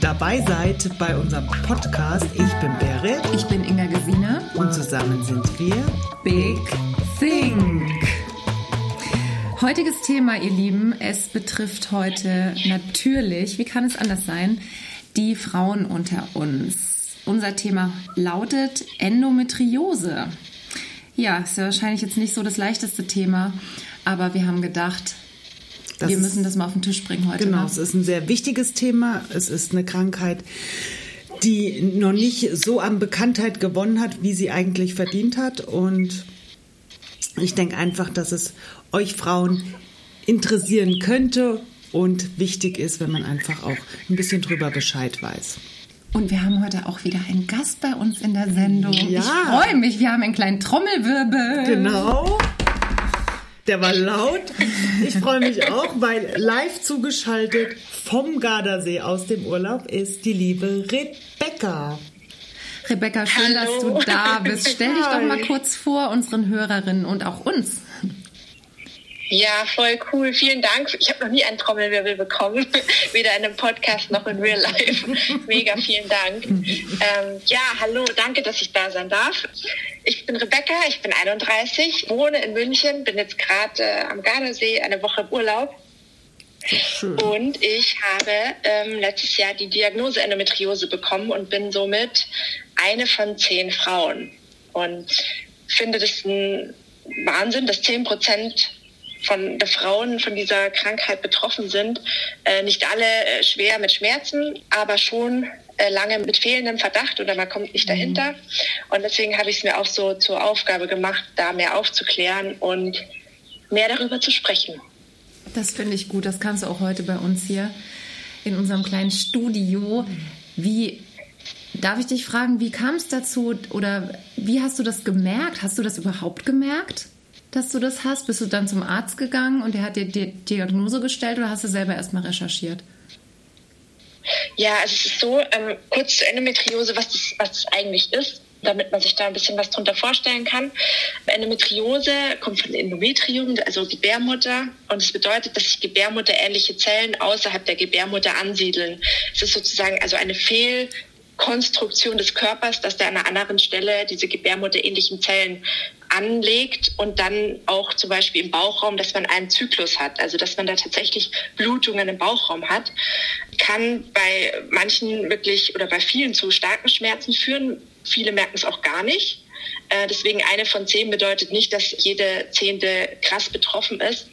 dabei seid bei unserem Podcast. Ich bin Berit. Ich bin Inga Gesina. Und zusammen sind wir Big Think. Heutiges Thema, ihr Lieben, es betrifft heute natürlich, wie kann es anders sein, die Frauen unter uns. Unser Thema lautet Endometriose. Ja, ist ja wahrscheinlich jetzt nicht so das leichteste Thema, aber wir haben gedacht, das wir müssen das mal auf den Tisch bringen heute. Genau, ne? es ist ein sehr wichtiges Thema. Es ist eine Krankheit, die noch nicht so an Bekanntheit gewonnen hat, wie sie eigentlich verdient hat. Und ich denke einfach, dass es euch Frauen interessieren könnte und wichtig ist, wenn man einfach auch ein bisschen drüber Bescheid weiß. Und wir haben heute auch wieder einen Gast bei uns in der Sendung. Ja. Ich freue mich, wir haben einen kleinen Trommelwirbel. Genau. Der war laut. Ich freue mich auch, weil live zugeschaltet vom Gardasee aus dem Urlaub ist die liebe Rebecca. Rebecca, schön, Hallo. dass du da bist. Stell dich doch mal kurz vor unseren Hörerinnen und auch uns. Ja, voll cool. Vielen Dank. Ich habe noch nie einen Trommelwirbel bekommen, weder in einem Podcast noch in Real Life. Mega vielen Dank. Ähm, ja, hallo, danke, dass ich da sein darf. Ich bin Rebecca, ich bin 31, wohne in München, bin jetzt gerade äh, am Gardasee eine Woche im Urlaub. Und ich habe ähm, letztes Jahr die Diagnose Endometriose bekommen und bin somit eine von zehn Frauen. Und finde das ein Wahnsinn, dass zehn Prozent von der Frauen von dieser Krankheit betroffen sind. Äh, nicht alle äh, schwer mit Schmerzen, aber schon äh, lange mit fehlendem Verdacht oder man kommt nicht dahinter. Mhm. Und deswegen habe ich es mir auch so zur Aufgabe gemacht, da mehr aufzuklären und mehr darüber zu sprechen. Das finde ich gut. Das kannst du auch heute bei uns hier in unserem kleinen Studio. Wie darf ich dich fragen, wie kam es dazu oder wie hast du das gemerkt? Hast du das überhaupt gemerkt? Dass du das hast? Bist du dann zum Arzt gegangen und der hat dir die Diagnose gestellt oder hast du selber erstmal recherchiert? Ja, also es ist so, ähm, kurz zur Endometriose, was das, was das eigentlich ist, damit man sich da ein bisschen was drunter vorstellen kann. Endometriose kommt von Endometrium, also Gebärmutter, und es bedeutet, dass sich gebärmutterähnliche Zellen außerhalb der Gebärmutter ansiedeln. Es ist sozusagen also eine Fehl Konstruktion des Körpers, dass der an einer anderen Stelle diese gebärmutterähnlichen Zellen anlegt und dann auch zum Beispiel im Bauchraum, dass man einen Zyklus hat, also dass man da tatsächlich Blutungen im Bauchraum hat, kann bei manchen wirklich oder bei vielen zu starken Schmerzen führen. Viele merken es auch gar nicht. Äh, deswegen eine von zehn bedeutet nicht, dass jede Zehnte krass betroffen ist.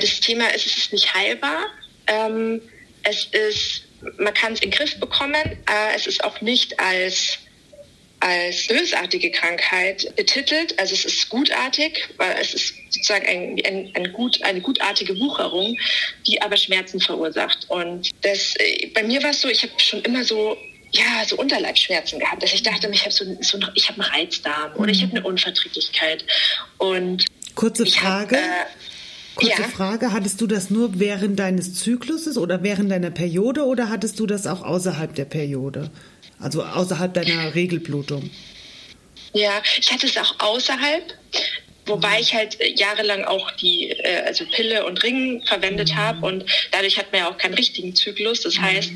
Das Thema ist, es ist nicht heilbar. Ähm, es ist man kann es in den Griff bekommen. Es ist auch nicht als als bösartige Krankheit betitelt. Also es ist gutartig, weil es ist sozusagen ein, ein, ein gut, eine gutartige Wucherung, die aber Schmerzen verursacht. Und das, äh, bei mir war es so, ich habe schon immer so ja, so Unterleibsschmerzen gehabt, dass ich dachte, ich habe so, so ich habe einen Reizdarm oder ich habe eine Unverträglichkeit. Und kurze Frage. Hab, äh, Kurze ja. Frage, hattest du das nur während deines Zykluses oder während deiner Periode oder hattest du das auch außerhalb der Periode? Also außerhalb deiner Regelblutung? Ja, ich hatte es auch außerhalb, wobei ich halt jahrelang auch die äh, also Pille und Ring verwendet mhm. habe und dadurch hat man ja auch keinen richtigen Zyklus. Das mhm. heißt,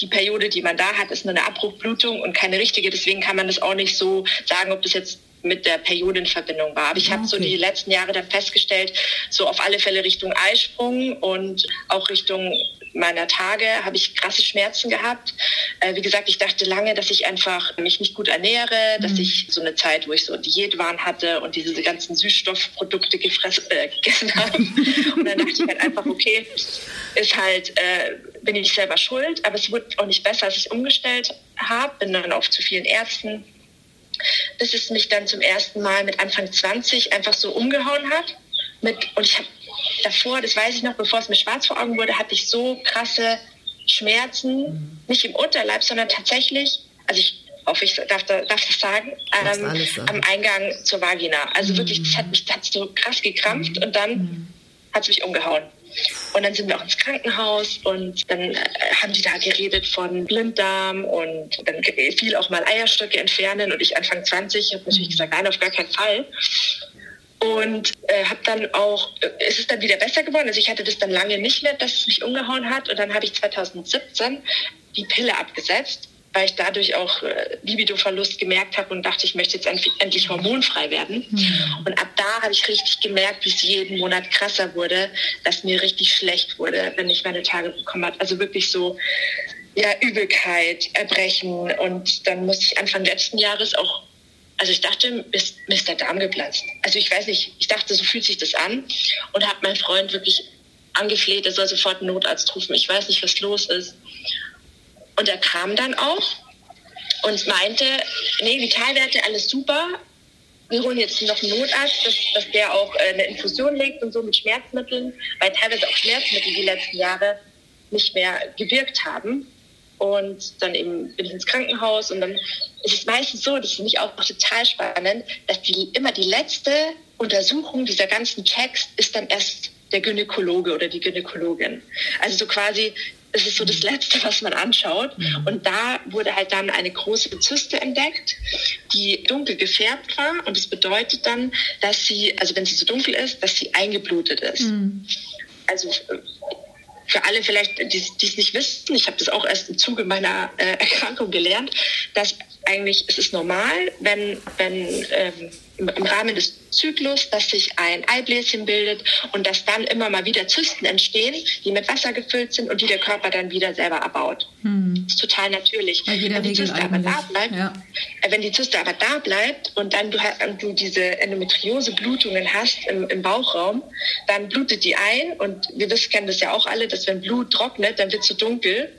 die Periode, die man da hat, ist nur eine Abbruchblutung und keine richtige. Deswegen kann man das auch nicht so sagen, ob das jetzt mit der Periode in Verbindung war. Aber ich habe so die letzten Jahre dann festgestellt, so auf alle Fälle Richtung Eisprung und auch Richtung meiner Tage habe ich krasse Schmerzen gehabt. Äh, wie gesagt, ich dachte lange, dass ich einfach mich nicht gut ernähre, mhm. dass ich so eine Zeit, wo ich so Diätwahn hatte und diese ganzen Süßstoffprodukte äh, gegessen habe. und dann dachte ich halt einfach, okay, ist halt, äh, bin ich selber schuld, aber es wurde auch nicht besser, als ich umgestellt habe. Bin dann auf zu vielen Ärzten bis es mich dann zum ersten Mal mit Anfang 20 einfach so umgehauen hat. Mit, und ich habe davor, das weiß ich noch, bevor es mir schwarz vor Augen wurde, hatte ich so krasse Schmerzen, mhm. nicht im Unterleib, sondern tatsächlich, also ich hoffe, ich darf, darf das sagen, ähm, am Eingang zur Vagina. Also mhm. wirklich, das hat mich das hat so krass gekrampft mhm. und dann mhm. Hat es mich umgehauen. Und dann sind wir auch ins Krankenhaus und dann äh, haben die da geredet von Blinddarm und dann fiel auch mal Eierstöcke entfernen und ich Anfang 20 habe natürlich mhm. gesagt, nein, auf gar keinen Fall. Und äh, habe dann auch, äh, es ist dann wieder besser geworden. Also ich hatte das dann lange nicht mehr, dass es mich umgehauen hat. Und dann habe ich 2017 die Pille abgesetzt, weil ich dadurch auch äh, Libido-Verlust gemerkt habe und dachte, ich möchte jetzt endlich, endlich hormonfrei werden. Mhm. Und ab da habe ich richtig gemerkt, wie es jeden Monat krasser wurde, dass mir richtig schlecht wurde, wenn ich meine Tage bekommen habe. Also wirklich so ja, Übelkeit, Erbrechen. Und dann musste ich Anfang letzten Jahres auch also ich dachte, mir ist der Darm geplatzt. Also ich weiß nicht, ich dachte, so fühlt sich das an und habe meinen Freund wirklich angefleht, er soll sofort einen Notarzt rufen. Ich weiß nicht, was los ist. Und er kam dann auch und meinte, nee, Vitalwerte, alles super. Wir holen jetzt noch einen Notarzt, dass, dass der auch äh, eine Infusion legt und so mit Schmerzmitteln, weil teilweise auch Schmerzmittel die letzten Jahre nicht mehr gewirkt haben. Und dann eben bin ich ins Krankenhaus und dann ist es meistens so, das finde ich auch total spannend, dass die, immer die letzte Untersuchung dieser ganzen Checks ist dann erst der Gynäkologe oder die Gynäkologin. Also so quasi, das ist so das Letzte, was man anschaut. Mhm. Und da wurde halt dann eine große Zyste entdeckt, die dunkel gefärbt war. Und das bedeutet dann, dass sie, also wenn sie so dunkel ist, dass sie eingeblutet ist. Mhm. Also für alle vielleicht, die es nicht wissen, ich habe das auch erst im Zuge meiner äh, Erkrankung gelernt, dass eigentlich es ist normal, wenn, wenn ähm, im, im, Rahmen des Zyklus, dass sich ein Eibläschen bildet und dass dann immer mal wieder Zysten entstehen, die mit Wasser gefüllt sind und die der Körper dann wieder selber abbaut. Hm. Das ist total natürlich. wenn die Zyste aber da bleibt, ja. Äh, wenn die Zyste aber da bleibt und dann du, du diese Endometriose-Blutungen hast im, im Bauchraum, dann blutet die ein und wir wissen, kennen das ja auch alle, dass wenn Blut trocknet, dann wird es so dunkel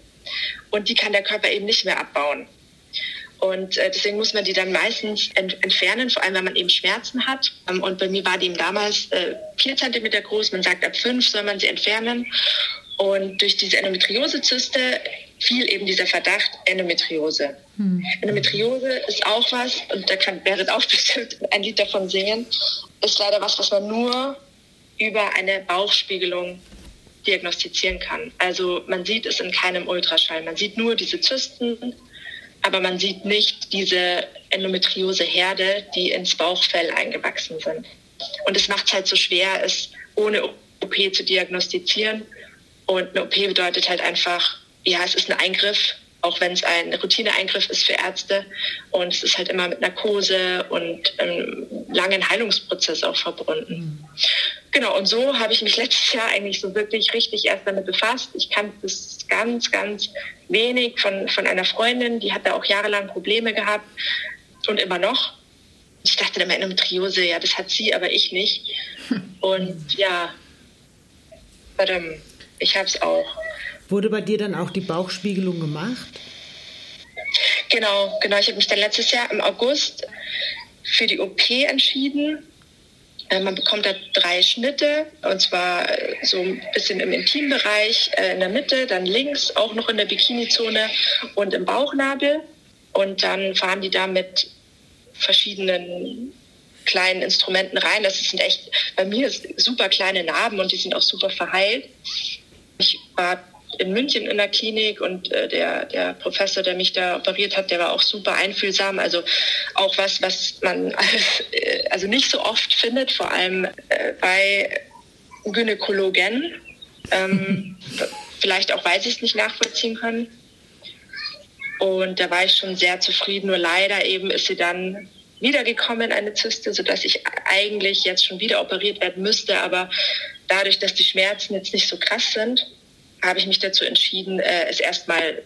und die kann der Körper eben nicht mehr abbauen. Und äh, deswegen muss man die dann meistens ent entfernen, vor allem wenn man eben Schmerzen hat. Ähm, und bei mir war die eben damals äh, vier Zentimeter groß. Man sagt, ab fünf soll man sie entfernen. Und durch diese Endometriosezyste fiel eben dieser Verdacht Endometriose. Hm. Endometriose ist auch was, und da kann Berit auch bestimmt ein Lied davon singen, ist leider was, was man nur über eine Bauchspiegelung diagnostizieren kann. Also man sieht es in keinem Ultraschall. Man sieht nur diese Zysten aber man sieht nicht diese Endometriose-Herde, die ins Bauchfell eingewachsen sind. Und es macht es halt so schwer, es ohne OP zu diagnostizieren. Und eine OP bedeutet halt einfach, ja, es ist ein Eingriff, auch wenn es ein Routineeingriff ist für Ärzte. Und es ist halt immer mit Narkose und einem langen Heilungsprozess auch verbunden. Mhm. Genau, und so habe ich mich letztes Jahr eigentlich so wirklich richtig erst damit befasst. Ich kannte das ganz, ganz wenig von, von einer Freundin, die hat da auch jahrelang Probleme gehabt und immer noch. Ich dachte immer Endometriose, ja, das hat sie, aber ich nicht. Und ja, ich habe es auch. Wurde bei dir dann auch die Bauchspiegelung gemacht? Genau, genau. Ich habe mich dann letztes Jahr im August für die OP entschieden äh, man bekommt da drei Schnitte, und zwar äh, so ein bisschen im Intimbereich äh, in der Mitte, dann links auch noch in der Bikini-Zone und im Bauchnabel. Und dann fahren die da mit verschiedenen kleinen Instrumenten rein. Das sind echt bei mir super kleine Narben und die sind auch super verheilt. Ich war in München in der Klinik und äh, der, der Professor, der mich da operiert hat, der war auch super einfühlsam. Also auch was, was man äh, also nicht so oft findet, vor allem äh, bei Gynäkologen. Ähm, vielleicht auch, weil sie es nicht nachvollziehen können. Und da war ich schon sehr zufrieden. Nur leider eben ist sie dann wiedergekommen, eine Zyste, sodass ich eigentlich jetzt schon wieder operiert werden müsste. Aber dadurch, dass die Schmerzen jetzt nicht so krass sind, habe ich mich dazu entschieden, äh, es erstmal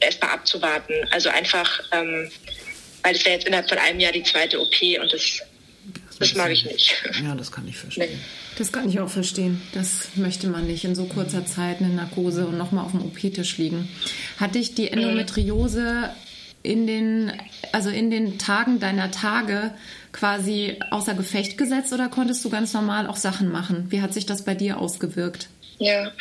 erstmal abzuwarten. Also einfach, ähm, weil es wäre jetzt innerhalb von einem Jahr die zweite OP und das, das, das mag ich nicht. Ja, das kann ich verstehen. Nee. Das kann ich auch verstehen. Das möchte man nicht in so kurzer Zeit eine Narkose und nochmal auf dem OP-Tisch liegen. Hat dich die Endometriose in den, also in den Tagen deiner Tage quasi außer Gefecht gesetzt oder konntest du ganz normal auch Sachen machen? Wie hat sich das bei dir ausgewirkt? Ja,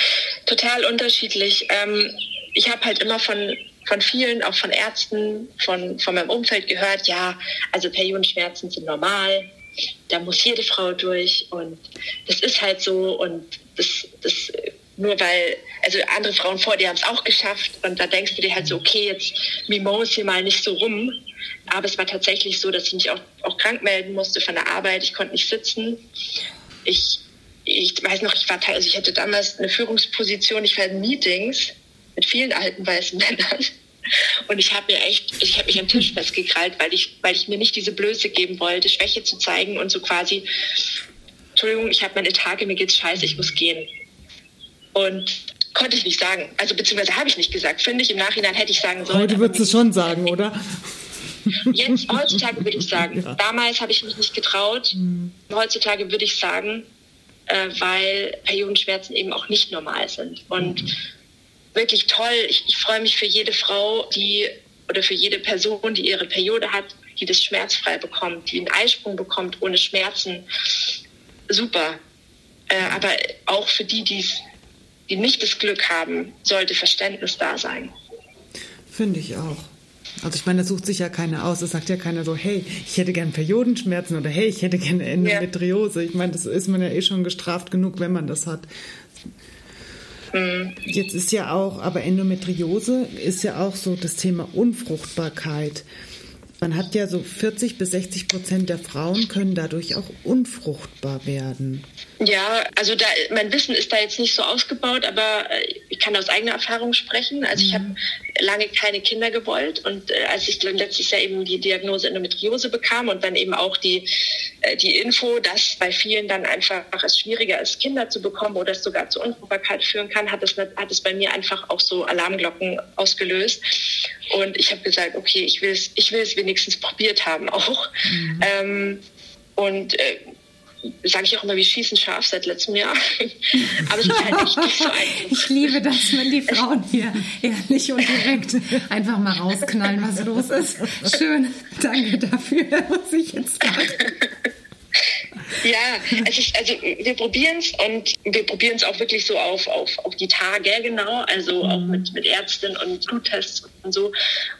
total unterschiedlich. Ähm, ich habe halt immer von, von vielen, auch von Ärzten, von, von meinem Umfeld gehört, ja, also Periodenschmerzen sind normal, da muss jede Frau durch und das ist halt so und das, das nur weil, also andere Frauen vor dir haben es auch geschafft und da denkst du dir halt so, okay, jetzt mimos hier mal nicht so rum. Aber es war tatsächlich so, dass ich mich auch, auch krank melden musste von der Arbeit. Ich konnte nicht sitzen. Ich, ich weiß noch, ich war also ich hatte damals eine Führungsposition, ich war in Meetings mit vielen alten weißen Männern. Und ich habe mir echt, ich habe mich am Tisch festgekrallt, weil ich, weil ich mir nicht diese Blöße geben wollte, Schwäche zu zeigen und so quasi, Entschuldigung, ich habe meine Tage, mir geht's scheiße, ich muss gehen. Und konnte ich nicht sagen. Also beziehungsweise habe ich nicht gesagt. Finde ich im Nachhinein hätte ich sagen sollen. Heute würdest du schon sagen, oder? Jetzt, heutzutage würde ich sagen. Ja. Damals habe ich mich nicht getraut. Mhm. Heutzutage würde ich sagen, äh, weil Periodenschmerzen eben auch nicht normal sind. Und mhm. wirklich toll. Ich, ich freue mich für jede Frau, die oder für jede Person, die ihre Periode hat, die das schmerzfrei bekommt, die einen Eisprung bekommt ohne Schmerzen. Super. Äh, aber auch für die, die es die nicht das Glück haben, sollte Verständnis da sein. Finde ich auch. Also ich meine, da sucht sich ja keiner aus. Es sagt ja keiner so, hey, ich hätte gern Periodenschmerzen oder hey, ich hätte gerne Endometriose. Ja. Ich meine, das ist man ja eh schon gestraft genug, wenn man das hat. Mhm. Jetzt ist ja auch, aber Endometriose ist ja auch so das Thema Unfruchtbarkeit. Man hat ja so 40 bis 60 Prozent der Frauen können dadurch auch unfruchtbar werden. Ja, also da, mein Wissen ist da jetzt nicht so ausgebaut, aber äh, ich kann aus eigener Erfahrung sprechen. Also mhm. ich habe lange keine Kinder gewollt und äh, als ich letztes Jahr eben die Diagnose Endometriose bekam und dann eben auch die, die Info, dass bei vielen dann einfach es schwieriger ist, Kinder zu bekommen oder es sogar zur Unfruchtbarkeit führen kann, hat es, hat es bei mir einfach auch so Alarmglocken ausgelöst. Und ich habe gesagt, okay, ich will es, ich will es wenigstens probiert haben auch. Mhm. Ähm, und äh, sage ich auch immer, wir schießen scharf seit letztem Jahr. Aber es ist halt nicht, nicht so einfach. Ich liebe das, wenn die Frauen hier ehrlich und direkt einfach mal rausknallen, was los ist. Schön, danke dafür, was ich jetzt sagen. Ja, es ist, also wir probieren es und wir probieren es auch wirklich so auf, auf, auf die Tage genau, also auch mhm. mit, mit Ärzten und Bluttests und so.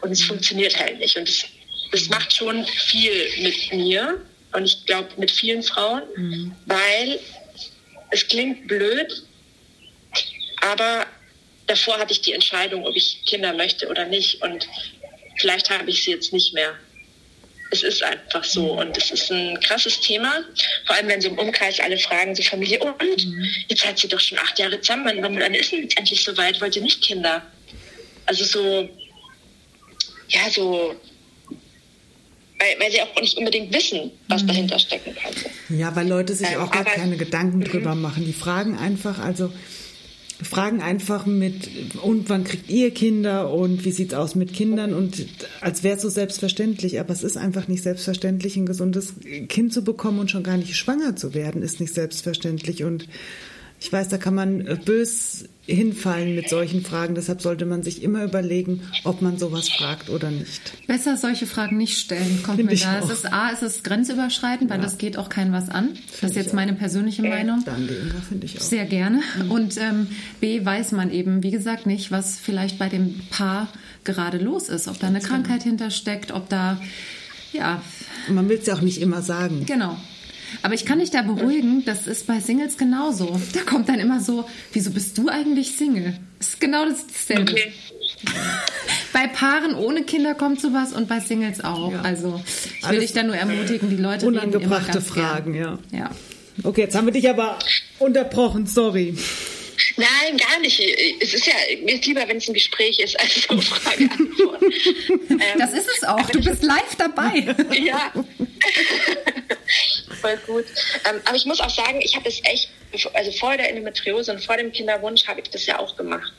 Und es funktioniert halt nicht. Und es, es macht schon viel mit mir und ich glaube mit vielen Frauen, mhm. weil es klingt blöd, aber davor hatte ich die Entscheidung, ob ich Kinder möchte oder nicht und vielleicht habe ich sie jetzt nicht mehr. Es ist einfach so und es ist ein krasses Thema, vor allem wenn so im Umkreis alle fragen, so Familie, und mhm. jetzt seid ihr doch schon acht Jahre zusammen, wann, wann ist denn jetzt endlich so weit, wollt ihr nicht Kinder? Also so, ja, so weil, weil sie auch nicht unbedingt wissen, was mhm. dahinter stecken kann. Ja, weil Leute sich ähm, auch gar keine Gedanken mhm. drüber machen. Die fragen einfach, also fragen einfach mit, und wann kriegt ihr Kinder und wie sieht's aus mit Kindern? Und als wäre es so selbstverständlich, aber es ist einfach nicht selbstverständlich, ein gesundes Kind zu bekommen und schon gar nicht schwanger zu werden, ist nicht selbstverständlich. Und ich weiß, da kann man äh, bös hinfallen mit solchen Fragen. Deshalb sollte man sich immer überlegen, ob man sowas fragt oder nicht. Besser solche Fragen nicht stellen, kommt Find mir da. Es ist A, es ist grenzüberschreitend, weil ja. das geht auch kein was an. Das ist jetzt auch. meine persönliche Meinung. Danke, Inga, finde ich auch. Sehr gerne. Mhm. Und ähm, B, weiß man eben, wie gesagt, nicht, was vielleicht bei dem Paar gerade los ist. Ob da eine Krankheit hintersteckt, ob da, ja. Man will es ja auch nicht immer sagen. Genau. Aber ich kann dich da beruhigen, das ist bei Singles genauso. Da kommt dann immer so, wieso bist du eigentlich Single? Das ist genau dasselbe. Okay. bei Paaren ohne Kinder kommt sowas und bei Singles auch. Ja. Also ich will Alles dich da nur ermutigen, die Leute unangebrachte Fragen, ja. ja. Okay, jetzt haben wir dich aber unterbrochen, sorry. Nein, gar nicht. Es ist ja mir ist lieber, wenn es ein Gespräch ist, als so Frage-Antwort. das ist es auch. Du bist live dabei. ja. Voll gut. Ähm, aber ich muss auch sagen, ich habe es echt, also vor der Endometriose und vor dem Kinderwunsch habe ich das ja auch gemacht.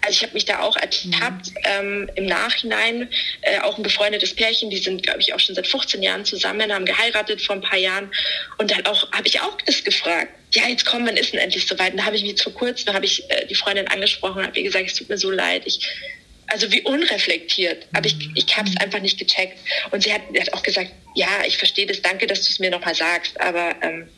Also ich habe mich da auch ertappt mhm. ähm, im Nachhinein. Äh, auch ein befreundetes Pärchen, die sind, glaube ich, auch schon seit 15 Jahren zusammen, haben geheiratet vor ein paar Jahren. Und dann auch habe ich auch das gefragt. Ja, jetzt komm, wann ist denn endlich soweit? Und da habe ich mich vor kurzem, habe ich äh, die Freundin angesprochen und habe ihr gesagt, es tut mir so leid. Ich, also wie unreflektiert. Aber ich, ich habe es mhm. einfach nicht gecheckt. Und sie hat, sie hat auch gesagt, ja, ich verstehe das, danke, dass du es mir nochmal sagst. Aber ähm,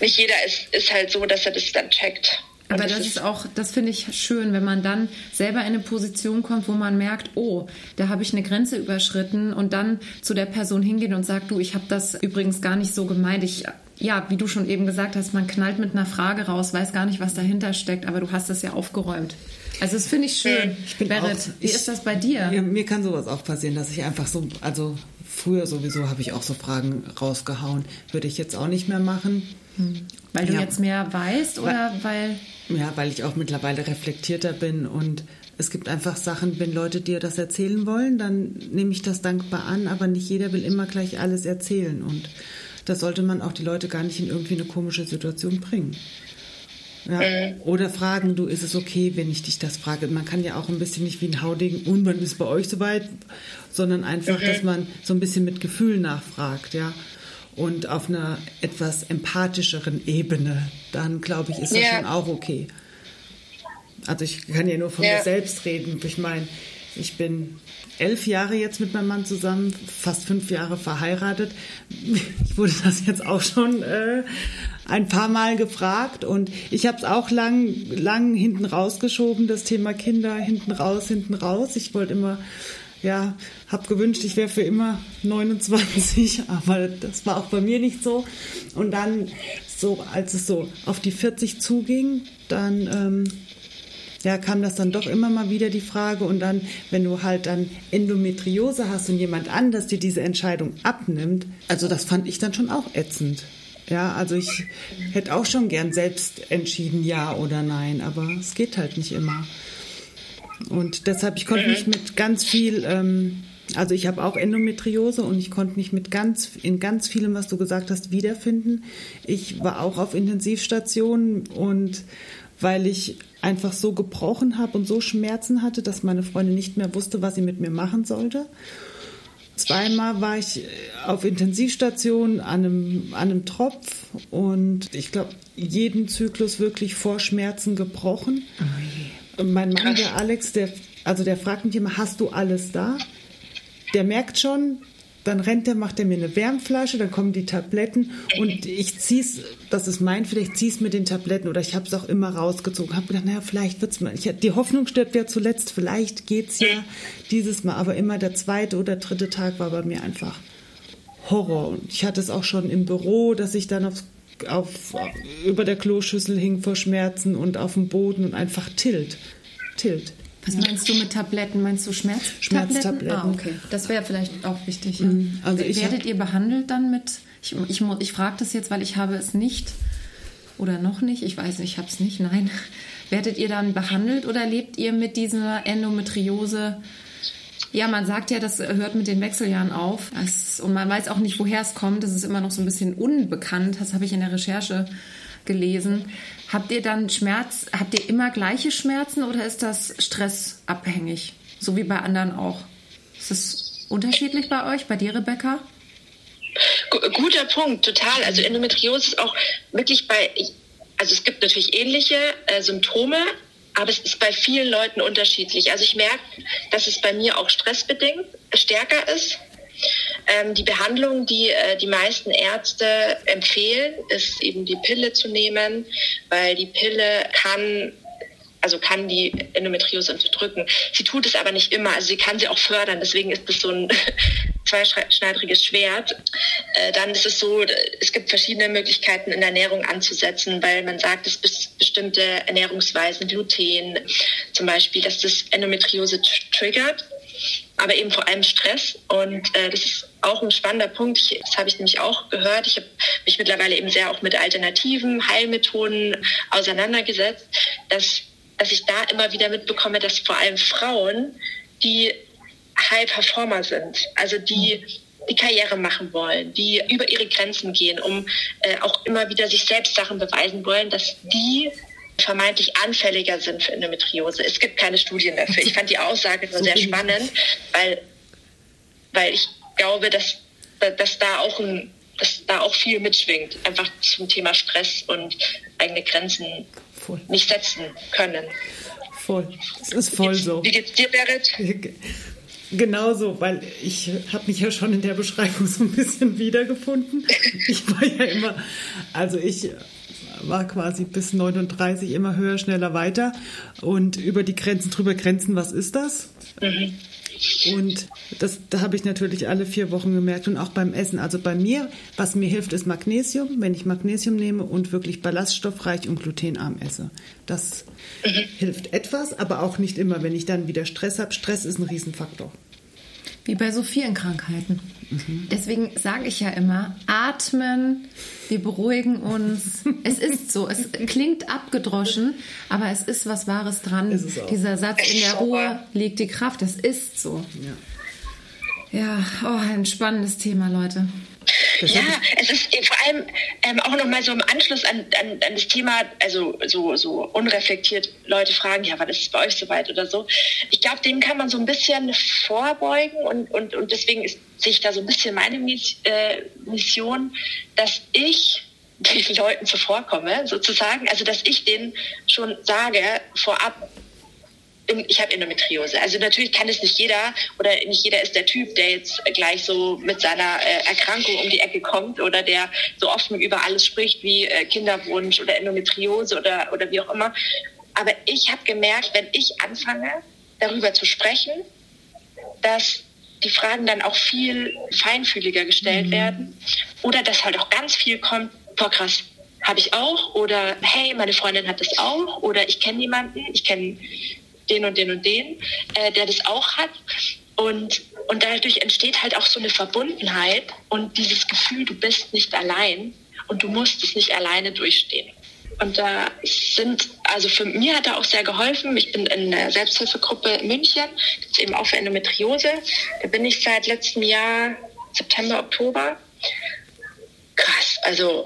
nicht jeder ist, ist halt so, dass er das dann checkt. Aber das ist auch, das finde ich schön, wenn man dann selber in eine Position kommt, wo man merkt, oh, da habe ich eine Grenze überschritten und dann zu der Person hingehen und sagt, du, ich habe das übrigens gar nicht so gemeint. Ich, ja, wie du schon eben gesagt hast, man knallt mit einer Frage raus, weiß gar nicht, was dahinter steckt, aber du hast das ja aufgeräumt. Also das finde ich schön. Ich bin Berit, auch, wie ist das bei dir? Ja, mir kann sowas auch passieren, dass ich einfach so, also früher sowieso habe ich auch so Fragen rausgehauen. Würde ich jetzt auch nicht mehr machen. Hm. Weil du ja. jetzt mehr weißt oder weil, weil... Ja, weil ich auch mittlerweile reflektierter bin und es gibt einfach Sachen, wenn Leute dir das erzählen wollen, dann nehme ich das dankbar an, aber nicht jeder will immer gleich alles erzählen und da sollte man auch die Leute gar nicht in irgendwie eine komische Situation bringen. Ja. Mhm. Oder fragen, du, ist es okay, wenn ich dich das frage? Man kann ja auch ein bisschen nicht wie ein Haudegen, und wann ist bei euch soweit, sondern einfach, mhm. dass man so ein bisschen mit Gefühl nachfragt, ja. Und auf einer etwas empathischeren Ebene, dann glaube ich, ist das ja. schon auch okay. Also ich kann ja nur von ja. mir selbst reden. Ich meine, ich bin elf Jahre jetzt mit meinem Mann zusammen, fast fünf Jahre verheiratet. Ich wurde das jetzt auch schon äh, ein paar Mal gefragt und ich habe es auch lang, lang hinten rausgeschoben, das Thema Kinder hinten raus, hinten raus. Ich wollte immer, ja, habe gewünscht, ich wäre für immer 29, aber das war auch bei mir nicht so. Und dann so, als es so auf die 40 zuging, dann ähm, ja, kam das dann doch immer mal wieder die Frage. Und dann, wenn du halt dann Endometriose hast und jemand anders dir diese Entscheidung abnimmt, also das fand ich dann schon auch ätzend. Ja, also ich hätte auch schon gern selbst entschieden, ja oder nein, aber es geht halt nicht immer. Und deshalb, ich konnte mich mit ganz viel, ähm, also ich habe auch Endometriose und ich konnte mich mit ganz, in ganz vielem, was du gesagt hast, wiederfinden. Ich war auch auf Intensivstationen und weil ich einfach so gebrochen habe und so Schmerzen hatte, dass meine Freundin nicht mehr wusste, was sie mit mir machen sollte. Zweimal war ich auf Intensivstation an einem, an einem Tropf und ich glaube, jeden Zyklus wirklich vor Schmerzen gebrochen. Oh mein Mann, der Alex, der, also der fragt mich immer, hast du alles da? Der merkt schon, dann rennt er, macht er mir eine Wärmflasche, dann kommen die Tabletten und ich zieh's, das ist mein vielleicht zieh's mit den Tabletten oder ich habe es auch immer rausgezogen, habe gedacht, naja, vielleicht wird's mal. Ich, die Hoffnung stirbt ja zuletzt, vielleicht geht's ja dieses Mal, aber immer der zweite oder dritte Tag war bei mir einfach Horror. Und ich hatte es auch schon im Büro, dass ich dann auf, auf, über der Kloschüssel hing vor Schmerzen und auf dem Boden und einfach tilt. Tilt. Was meinst du mit Tabletten? Meinst du Schmerztabletten? Schmerztabletten. Ah, okay. Das wäre vielleicht auch wichtig. Ja. Mhm. Also Werdet ihr behandelt dann mit, ich, ich, ich frage das jetzt, weil ich habe es nicht oder noch nicht, ich weiß nicht, ich habe es nicht, nein. Werdet ihr dann behandelt oder lebt ihr mit dieser Endometriose? Ja, man sagt ja, das hört mit den Wechseljahren auf. Und man weiß auch nicht, woher es kommt. Das ist immer noch so ein bisschen unbekannt. Das habe ich in der Recherche gelesen. Habt ihr dann Schmerz, habt ihr immer gleiche Schmerzen oder ist das stressabhängig? So wie bei anderen auch. Ist das unterschiedlich bei euch, bei dir, Rebecca? Guter Punkt, total. Also Endometriose ist auch wirklich bei, also es gibt natürlich ähnliche äh, Symptome, aber es ist bei vielen Leuten unterschiedlich. Also ich merke, dass es bei mir auch stressbedingt stärker ist. Ähm, die Behandlung, die äh, die meisten Ärzte empfehlen, ist eben die Pille zu nehmen, weil die Pille kann also kann die Endometriose unterdrücken. Sie tut es aber nicht immer, also sie kann sie auch fördern, deswegen ist das so ein zweischneidiges Schwert. Äh, dann ist es so, es gibt verschiedene Möglichkeiten in der Ernährung anzusetzen, weil man sagt, dass bestimmte Ernährungsweisen, Gluten zum Beispiel, dass das Endometriose triggert aber eben vor allem Stress. Und äh, das ist auch ein spannender Punkt. Ich, das habe ich nämlich auch gehört. Ich habe mich mittlerweile eben sehr auch mit alternativen Heilmethoden auseinandergesetzt, dass, dass ich da immer wieder mitbekomme, dass vor allem Frauen, die High Performer sind, also die die Karriere machen wollen, die über ihre Grenzen gehen, um äh, auch immer wieder sich selbst Sachen beweisen wollen, dass die vermeintlich anfälliger sind für Endometriose. Es gibt keine Studien dafür. Ich fand die Aussage nur sehr spannend, weil, weil ich glaube, dass, dass, da auch ein, dass da auch viel mitschwingt, einfach zum Thema Stress und eigene Grenzen voll. nicht setzen können. Voll. Es ist voll wie so. Wie geht's dir, Berit? genauso, weil ich habe mich ja schon in der Beschreibung so ein bisschen wiedergefunden. Ich war ja immer, also ich war quasi bis 39 immer höher, schneller, weiter und über die Grenzen drüber Grenzen, was ist das? Mhm. Und das da habe ich natürlich alle vier Wochen gemerkt und auch beim Essen. Also bei mir, was mir hilft, ist Magnesium. Wenn ich Magnesium nehme und wirklich ballaststoffreich und glutenarm esse. Das mhm. hilft etwas, aber auch nicht immer, wenn ich dann wieder Stress habe. Stress ist ein Riesenfaktor. Wie bei so vielen Krankheiten. Mhm. Deswegen sage ich ja immer, atmen, wir beruhigen uns. es ist so, es klingt abgedroschen, aber es ist was Wahres dran. Dieser Satz, in der Ruhe liegt die Kraft, das ist so. Ja, ja oh, ein spannendes Thema, Leute. Das ja, es ist vor allem ähm, auch nochmal so im Anschluss an, an, an, das Thema, also so, so unreflektiert Leute fragen, ja, wann ist es bei euch soweit oder so. Ich glaube, dem kann man so ein bisschen vorbeugen und, und, und deswegen ist, sehe ich da so ein bisschen meine äh, Mission, dass ich den Leuten zuvorkomme, sozusagen, also dass ich denen schon sage vorab, ich habe Endometriose. Also natürlich kann es nicht jeder oder nicht jeder ist der Typ, der jetzt gleich so mit seiner äh, Erkrankung um die Ecke kommt oder der so offen über alles spricht wie äh, Kinderwunsch oder Endometriose oder, oder wie auch immer. Aber ich habe gemerkt, wenn ich anfange, darüber zu sprechen, dass die Fragen dann auch viel feinfühliger gestellt mhm. werden oder dass halt auch ganz viel kommt, boah krass, habe ich auch oder hey, meine Freundin hat das auch oder ich kenne jemanden, ich kenne den und den und den, äh, der das auch hat. Und, und dadurch entsteht halt auch so eine Verbundenheit und dieses Gefühl, du bist nicht allein und du musst es nicht alleine durchstehen. Und da sind, also für mir hat er auch sehr geholfen. Ich bin in der Selbsthilfegruppe in München, ist eben auch für Endometriose. Da bin ich seit letztem Jahr, September, Oktober. Krass, also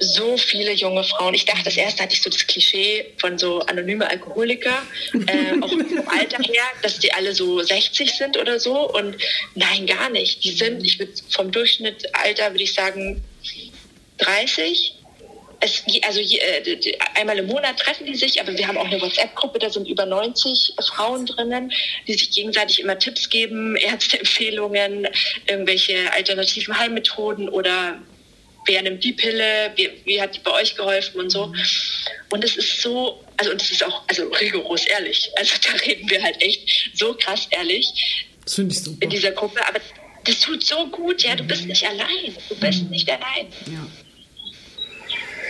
so viele junge Frauen. Ich dachte, das erste hatte ich so das Klischee von so anonyme Alkoholiker, äh, auch vom Alter her, dass die alle so 60 sind oder so. Und nein, gar nicht. Die sind, ich würde vom Durchschnittsalter würde ich sagen 30. Es, also äh, einmal im Monat treffen die sich, aber wir haben auch eine WhatsApp-Gruppe, da sind über 90 Frauen drinnen, die sich gegenseitig immer Tipps geben, Ärzteempfehlungen, irgendwelche alternativen Heilmethoden oder wer nimmt die Pille, wie, wie hat die bei euch geholfen und so. Und es ist so, also und es ist auch also rigoros ehrlich. Also da reden wir halt echt so krass ehrlich das finde ich super. in dieser Gruppe. Aber das tut so gut, ja, du bist nicht allein. Du bist mhm. nicht allein. Ja.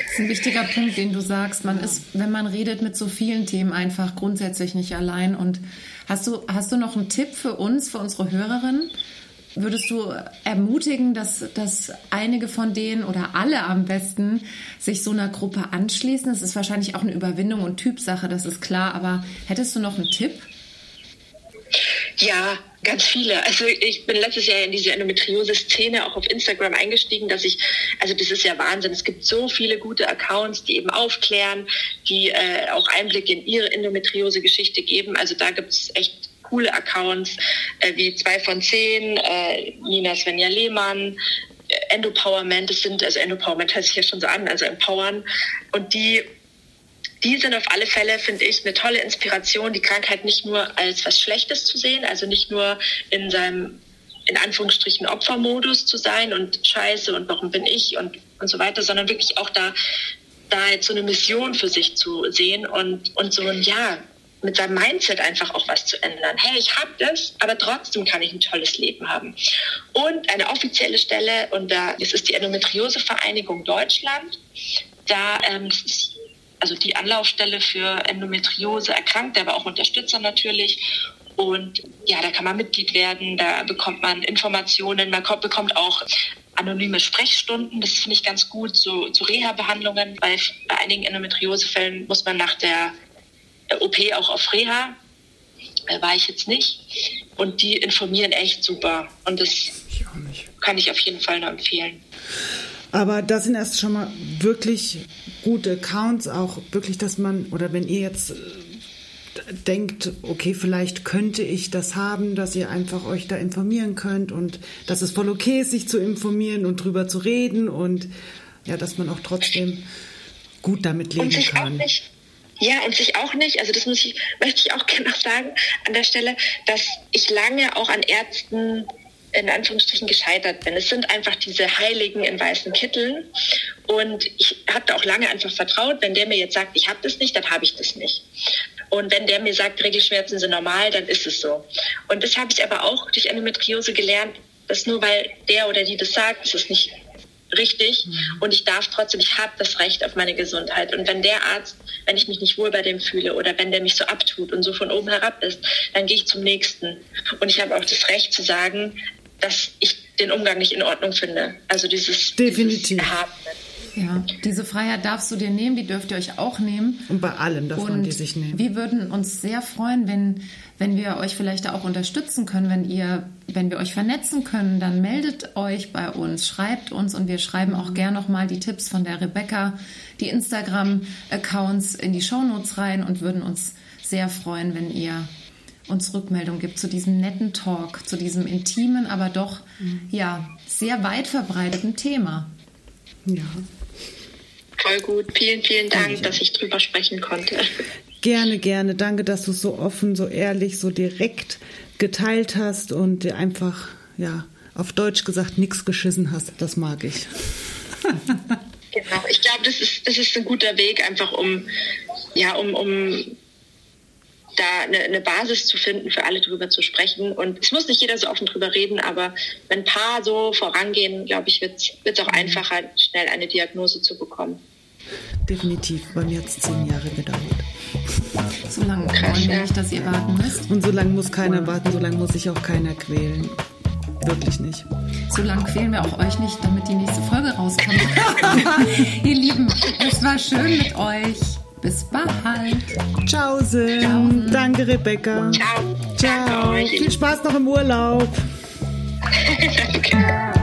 Das ist ein wichtiger Punkt, den du sagst. Man ist, wenn man redet mit so vielen Themen, einfach grundsätzlich nicht allein. Und hast du, hast du noch einen Tipp für uns, für unsere Hörerinnen? Würdest du ermutigen, dass, dass einige von denen oder alle am besten sich so einer Gruppe anschließen? Das ist wahrscheinlich auch eine Überwindung und Typsache, das ist klar. Aber hättest du noch einen Tipp? Ja, ganz viele. Also ich bin letztes Jahr in diese Endometriose-Szene auch auf Instagram eingestiegen, dass ich, also das ist ja Wahnsinn. Es gibt so viele gute Accounts, die eben aufklären, die äh, auch Einblick in ihre Endometriose-Geschichte geben. Also da gibt es echt coole Accounts äh, wie zwei von zehn, äh, Nina Svenja Lehmann, äh, Endopowerment, das sind, also Endopowerment heißt sich ja schon so an, also empowern. Und die, die sind auf alle Fälle, finde ich, eine tolle Inspiration, die Krankheit nicht nur als was Schlechtes zu sehen, also nicht nur in seinem in Anführungsstrichen Opfermodus zu sein und scheiße und warum bin ich und, und so weiter, sondern wirklich auch da, da jetzt so eine Mission für sich zu sehen und, und so ein, ja, mit seinem Mindset einfach auch was zu ändern. Hey, ich habe das, aber trotzdem kann ich ein tolles Leben haben. Und eine offizielle Stelle, und da das ist die Endometriose-Vereinigung Deutschland. Da ähm, ist also die Anlaufstelle für Endometriose Erkrankte, aber auch Unterstützer natürlich. Und ja, da kann man Mitglied werden, da bekommt man Informationen, man kommt, bekommt auch anonyme Sprechstunden. Das finde ich ganz gut, so zu Reha-Behandlungen, weil bei einigen Endometriosefällen muss man nach der OP auch auf Reha, äh, war ich jetzt nicht. Und die informieren echt super. Und das ich kann ich auf jeden Fall nur empfehlen. Aber das sind erst schon mal wirklich gute Accounts, auch wirklich, dass man, oder wenn ihr jetzt äh, denkt, okay, vielleicht könnte ich das haben, dass ihr einfach euch da informieren könnt und dass es voll okay ist, sich zu informieren und drüber zu reden und ja, dass man auch trotzdem gut damit leben kann. Auch nicht Ja, und sich auch nicht, also das muss ich, möchte ich auch gerne noch sagen an der Stelle, dass ich lange auch an Ärzten in Anführungsstrichen gescheitert bin. Es sind einfach diese Heiligen in weißen Kitteln. Und ich habe auch lange einfach vertraut, wenn der mir jetzt sagt, ich habe das nicht, dann habe ich das nicht. Und wenn der mir sagt, Regelschmerzen sind normal, dann ist es so. Und das habe ich aber auch durch Endometriose gelernt, dass nur weil der oder die das sagt, ist es nicht richtig. Mhm. Und ich darf trotzdem, ich habe das Recht auf meine Gesundheit. Und wenn der Arzt, wenn ich mich nicht wohl bei dem fühle oder wenn der mich so abtut und so von oben herab ist, dann gehe ich zum nächsten. Und ich habe auch das Recht zu sagen, dass ich den Umgang nicht in Ordnung finde. Also dieses, Definitiv. Dieses ja, diese Freiheit darfst du dir nehmen, die dürft ihr euch auch nehmen. Und bei allem darf und man die sich nehmen. Wir würden uns sehr freuen, wenn, wenn wir euch vielleicht auch unterstützen können, wenn ihr, wenn wir euch vernetzen können, dann meldet euch bei uns, schreibt uns und wir schreiben auch gern nochmal die Tipps von der Rebecca, die Instagram-Accounts in die Shownotes rein und würden uns sehr freuen, wenn ihr uns Rückmeldung gibt zu diesem netten Talk, zu diesem intimen, aber doch mhm. ja sehr weit verbreiteten Thema. Ja. Voll gut. Vielen, vielen Dank, ja. dass ich drüber sprechen konnte. Gerne, gerne. Danke, dass du es so offen, so ehrlich, so direkt geteilt hast und dir einfach, ja, auf Deutsch gesagt, nichts geschissen hast. Das mag ich. genau. Ich glaube, das ist, das ist ein guter Weg, einfach um, ja, um, um da eine, eine, Basis zu finden, für alle drüber zu sprechen. Und es muss nicht jeder so offen drüber reden, aber wenn ein paar so vorangehen, glaube ich, wird es auch einfacher, schnell eine Diagnose zu bekommen. Definitiv. Bei mir hat es zehn Jahre gedauert. So lange wollen wir nicht, dass ihr warten müsst. Und so lange muss keiner warten, so lange muss sich auch keiner quälen. Wirklich nicht. So lange quälen wir auch euch nicht, damit die nächste Folge rauskommt. ihr Lieben, es war schön mit euch. Bis bald. Ciao, Sim. Danke, Rebecca. Ciao. Ciao. Viel Spaß noch im Urlaub. Danke.